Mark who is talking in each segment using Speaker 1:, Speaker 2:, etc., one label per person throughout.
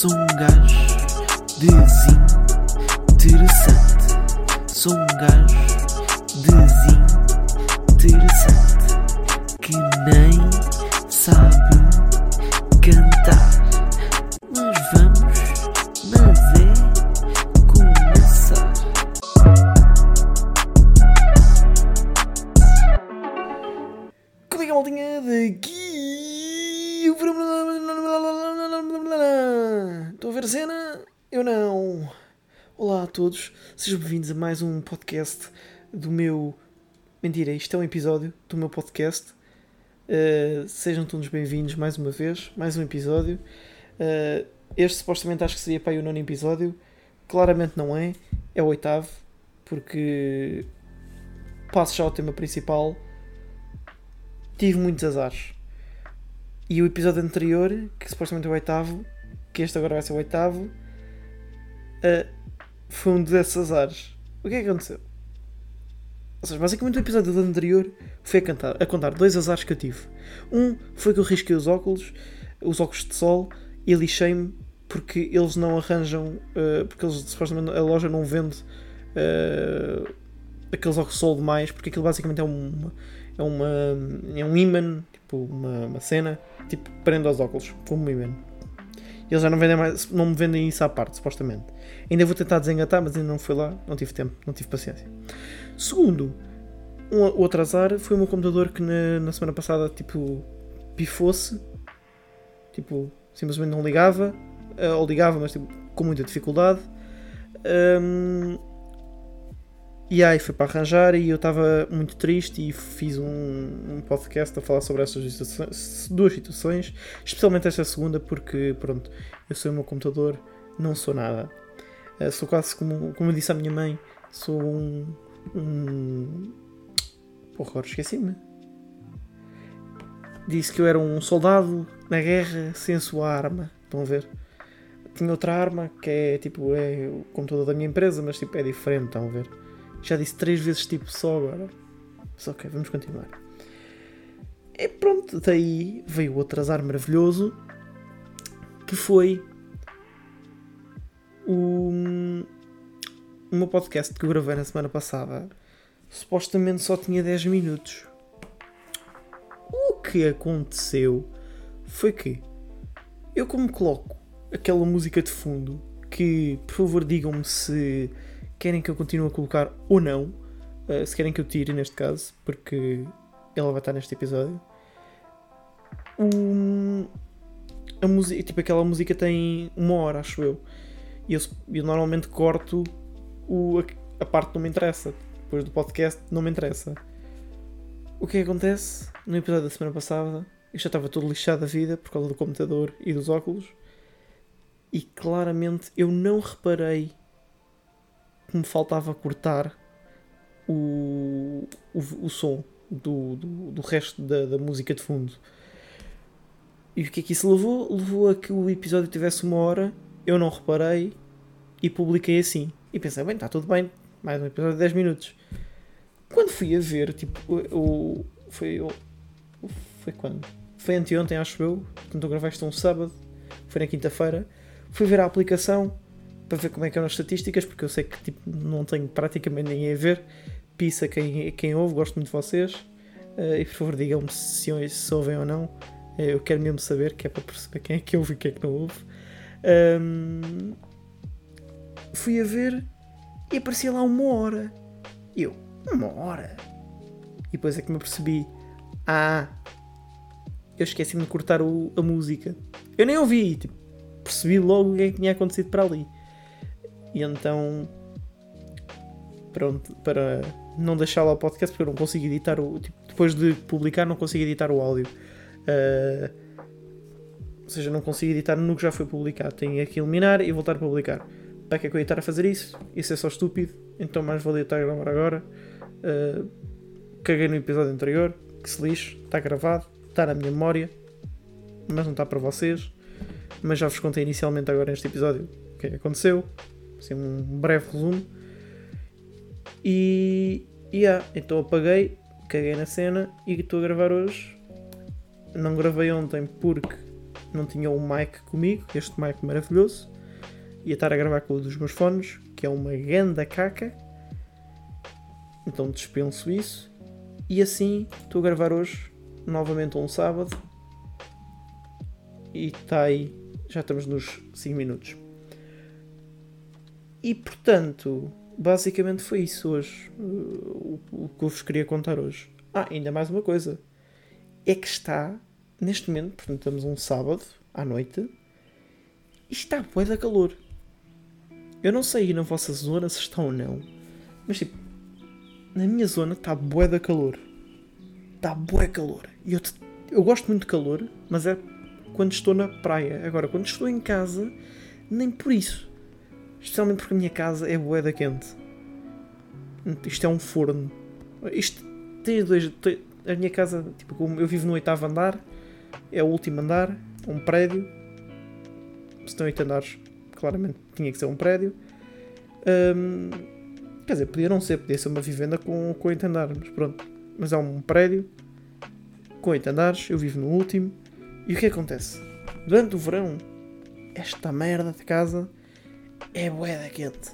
Speaker 1: Sou um gajo desinteressante. Sou um gajo todos, sejam bem-vindos a mais um podcast do meu. Mentira, isto é um episódio do meu podcast. Uh, sejam todos bem-vindos mais uma vez, mais um episódio. Uh, este supostamente acho que seria para aí o nono episódio. Claramente não é, é o oitavo, porque passo já ao tema principal. Tive muitos azares. E o episódio anterior, que supostamente é o oitavo, que este agora vai ser o oitavo, uh, foi um desses azares. O que é que aconteceu? Ou seja, basicamente o episódio do anterior foi a, cantar, a contar dois azares que eu tive. Um foi que eu risquei os óculos, os óculos de sol, e lixei-me porque eles não arranjam, uh, porque eles supostamente a loja não vende uh, aqueles óculos de sol demais, porque aquilo basicamente é uma é uma é um imã, tipo uma, uma cena, tipo prende aos óculos, como um imã. Eles já não vendem mais, não me vendem isso à parte, supostamente. Ainda vou tentar desengatar, mas ainda não fui lá, não tive tempo, não tive paciência. Segundo, um outro azar foi o meu computador que na, na semana passada, tipo, pifou-se, tipo, simplesmente não ligava, uh, ou ligava, mas tipo, com muita dificuldade. Um, e aí foi para arranjar e eu estava muito triste e fiz um, um, podcast a falar sobre essas duas situações, especialmente esta segunda, porque pronto, eu sou o meu computador, não sou nada. Uh, sou quase como, como disse a minha mãe, sou um. um... Porra, agora esqueci-me. Disse que eu era um soldado na guerra sem a sua arma. Estão a ver? Tinha outra arma que é tipo é o computador da minha empresa, mas tipo é diferente, estão a ver? Já disse três vezes tipo só agora. Mas ok, vamos continuar. E pronto, daí veio outro azar maravilhoso que foi o, o meu podcast que eu gravei na semana passada. Supostamente só tinha 10 minutos. O que aconteceu foi que eu como coloco aquela música de fundo que por favor digam-me se querem que eu continue a colocar ou não. Uh, se querem que eu tire neste caso, porque ela vai estar neste episódio. Um, a música, tipo, aquela música tem uma hora, acho eu. E eu, eu normalmente corto o, a, a, parte que não me interessa. Depois do podcast não me interessa. O que, é que acontece? No episódio da semana passada, eu já estava todo lixado da vida por causa do computador e dos óculos. E claramente eu não reparei que me faltava cortar o, o, o som do, do, do resto da, da, música de fundo. E o que é que isso levou? Levou a que o episódio tivesse uma hora, eu não reparei e publiquei assim. E pensei, bem, está tudo bem, mais um episódio de 10 minutos. Quando fui a ver, tipo, o, foi, o, foi quando? Foi anteontem, acho eu. Portanto, eu gravei isto um sábado, foi na quinta-feira. Fui ver a aplicação para ver como é que eram as estatísticas, porque eu sei que tipo, não tenho praticamente ninguém a ver. Pisa quem, quem ouve, gosto muito de vocês. Uh, e por favor digam-me se, se ouvem ou não. Uh, eu quero mesmo saber, que é para perceber quem é que ouve e quem é que não ouve. Um, fui a ver e aparecia lá uma hora. E eu, uma hora? E depois é que me apercebi. Ah, eu esqueci-me de cortar o, a música. Eu nem ouvi, tipo, percebi logo o que é que tinha acontecido para ali. E então, pronto, para não deixar lá o podcast, porque eu não consigo editar o. Tipo, depois de publicar, não consigo editar o áudio. Uh, ou seja, não consigo editar no que já foi publicado. Tenho que eliminar e voltar a publicar. Para que é que eu ia estar a fazer isso? Isso é só estúpido. Então, mais valia estar a gravar agora. Uh, caguei no episódio anterior. Que se lixe. Está gravado. Está na minha memória. Mas não está para vocês. Mas já vos contei inicialmente agora neste episódio o que aconteceu assim, um breve resumo. E. Yeah, então apaguei, caguei na cena e estou a gravar hoje. Não gravei ontem porque não tinha um mic comigo, este mic maravilhoso. Ia estar a gravar com um dos meus fones, que é uma ganda caca. Então dispenso isso. E assim estou a gravar hoje, novamente um sábado. E está aí, já estamos nos 5 minutos. E portanto, basicamente foi isso hoje. O, o que eu vos queria contar hoje. Ah, ainda mais uma coisa. É que está, neste momento, portanto, estamos um sábado à noite e está bué da calor. Eu não sei na vossa zona se está ou não, mas tipo, na minha zona está bué da calor. Está bué calor. E eu, eu gosto muito de calor, mas é quando estou na praia. Agora, quando estou em casa, nem por isso. Especialmente porque a minha casa é bué da quente. Isto é um forno. Isto tem dois. A minha casa, tipo, como eu vivo no oitavo andar, é o último andar, um prédio. Se tem oito andares, claramente tinha que ser um prédio. Um, quer dizer, podia não ser, podia ser uma vivenda com, com oito andares, mas pronto. Mas é um prédio com oito andares, eu vivo no último. E o que acontece? Durante o verão, esta merda de casa é bué da quente.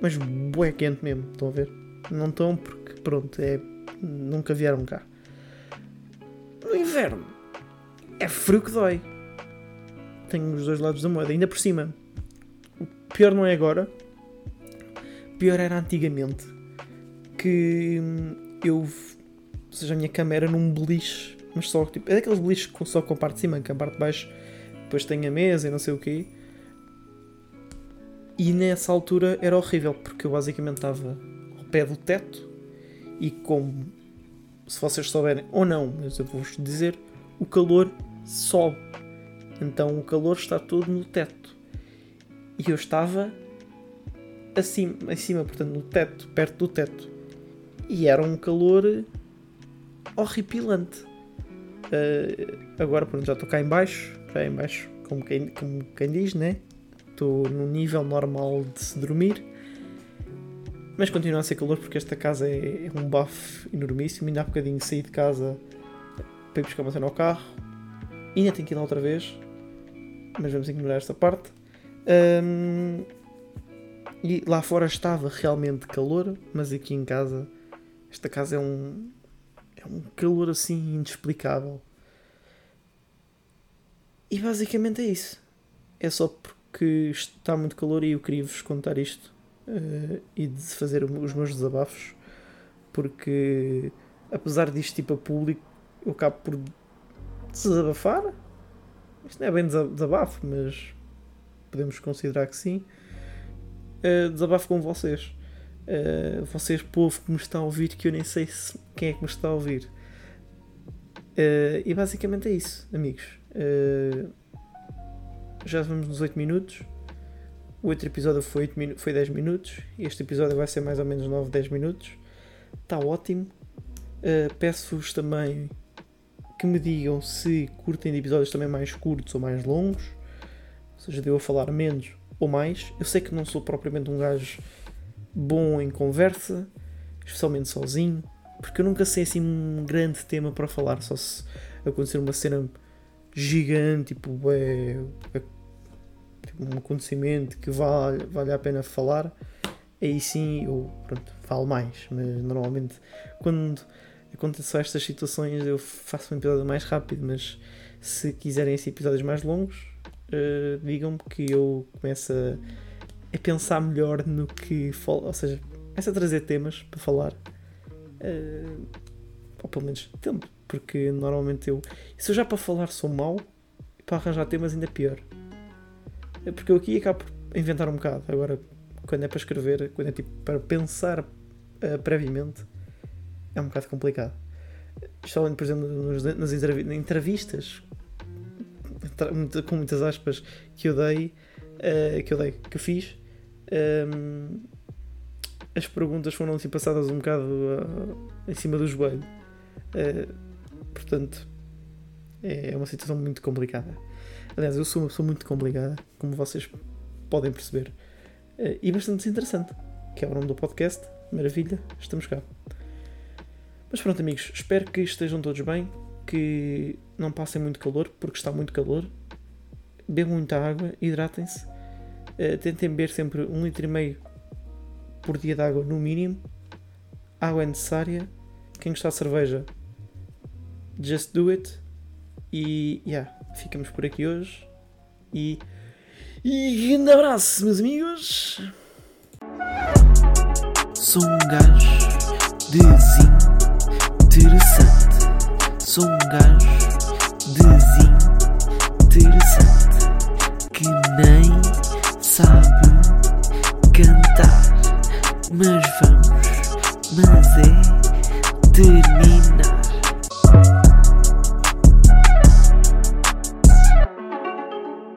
Speaker 1: Mas bué quente mesmo, estão a ver? Não estão porque, pronto, é, nunca vieram cá. No inverno, é frio que dói. Tenho os dois lados da moeda. Ainda por cima, o pior não é agora. O pior era antigamente. Que eu. Ou seja, a minha cama era num beliche. Mas só, tipo, é daqueles beliches só com a parte de cima, que a parte de baixo depois tem a mesa e não sei o quê. E nessa altura era horrível, porque eu basicamente estava ao pé do teto e como se vocês souberem ou não, mas eu vou-vos dizer, o calor sobe. Então o calor está todo no teto. E eu estava acima, acima, portanto, no teto, perto do teto. E era um calor horripilante. Uh, agora, pronto, já estou cá em baixo, já em baixo, como quem, como quem diz, né? Estou no nível normal de se dormir. Mas continua a ser calor porque esta casa é, é um bafo enormíssimo. Ainda há bocadinho saí de casa para ir buscar uma cena ao carro. Ainda tenho que ir lá outra vez. Mas vamos ignorar esta parte. Um, e lá fora estava realmente calor, mas aqui em casa, esta casa é um, é um calor assim inexplicável. E basicamente é isso. É só porque está muito calor e eu queria vos contar isto uh, e de fazer os meus desabafos, porque apesar disto tipo a público, eu acabo por desabafar. Isto não é bem desabafo, mas podemos considerar que sim. Uh, desabafo com vocês. Uh, vocês, povo que me está a ouvir, que eu nem sei se, quem é que me está a ouvir. Uh, e basicamente é isso, amigos. Uh, já vamos nos 8 minutos. O outro episódio foi, 8 foi 10 minutos. Este episódio vai ser mais ou menos 9, 10 minutos. Está ótimo. Peço-vos também que me digam se curtem de episódios também mais curtos ou mais longos. Ou seja, de eu falar menos ou mais. Eu sei que não sou propriamente um gajo bom em conversa, especialmente sozinho, porque eu nunca sei assim um grande tema para falar, só se acontecer uma cena gigante, tipo, é, um acontecimento que vale, vale a pena falar, aí sim eu pronto, falo mais, mas normalmente quando acontecem estas situações eu faço um episódio mais rápido, mas se quiserem esses episódios mais longos, uh, digam-me que eu começo a é pensar melhor no que falo, ou seja, começa a trazer temas para falar. Uh, ou pelo menos tempo, porque normalmente eu. Se eu já para falar sou mau, para arranjar temas ainda pior. É porque eu aqui acabo por inventar um bocado. Agora, quando é para escrever, quando é tipo para pensar uh, previamente, é um bocado complicado. Especialmente, por exemplo, nos, nas entrevistas, com muitas aspas, que eu dei, uh, que eu dei, que eu fiz, um, as perguntas foram assim passadas um bocado uh, em cima do joelho. Portanto, é uma situação muito complicada. Aliás, eu sou uma pessoa muito complicada, como vocês podem perceber, uh, e bastante interessante, que é o nome do podcast. Maravilha, estamos cá. Mas pronto, amigos, espero que estejam todos bem, que não passem muito calor, porque está muito calor. bebam muita água, hidratem-se. Uh, tentem beber sempre um litro e meio por dia de água, no mínimo. Água é necessária. Quem gostar de cerveja, just do it. E, yeah, ficamos por aqui hoje e. E grande abraço, meus amigos! Sou um gajo desinteressante. Sou um gajo